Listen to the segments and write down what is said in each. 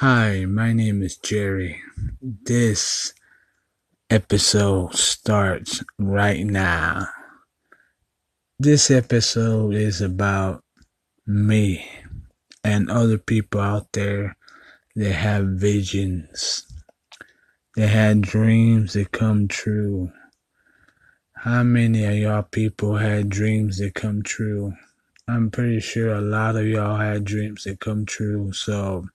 Hi, my name is Jerry. This episode starts right now. This episode is about me and other people out there that have visions. They had dreams that come true. How many of y'all people had dreams that come true? I'm pretty sure a lot of y'all had dreams that come true. So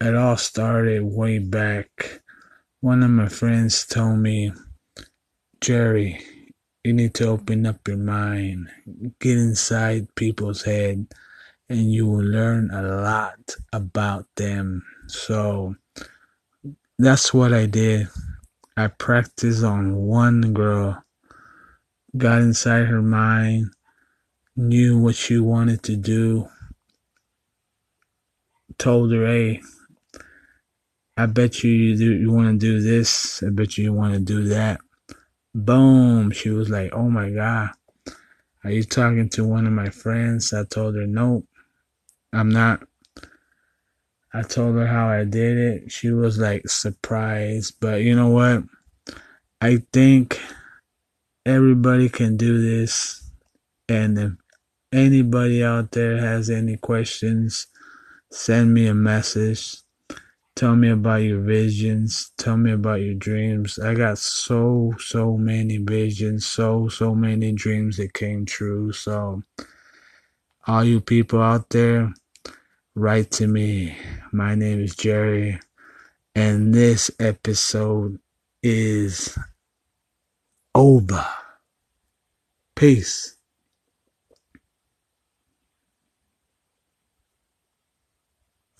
it all started way back. One of my friends told me, Jerry, you need to open up your mind, get inside people's head, and you will learn a lot about them. So that's what I did. I practiced on one girl, got inside her mind, knew what she wanted to do, told her, hey, I bet you you, you want to do this. I bet you you want to do that. Boom. She was like, oh my God. Are you talking to one of my friends? I told her, nope, I'm not. I told her how I did it. She was like surprised. But you know what? I think everybody can do this. And if anybody out there has any questions, send me a message. Tell me about your visions. Tell me about your dreams. I got so, so many visions, so, so many dreams that came true. So, all you people out there, write to me. My name is Jerry, and this episode is over. Peace.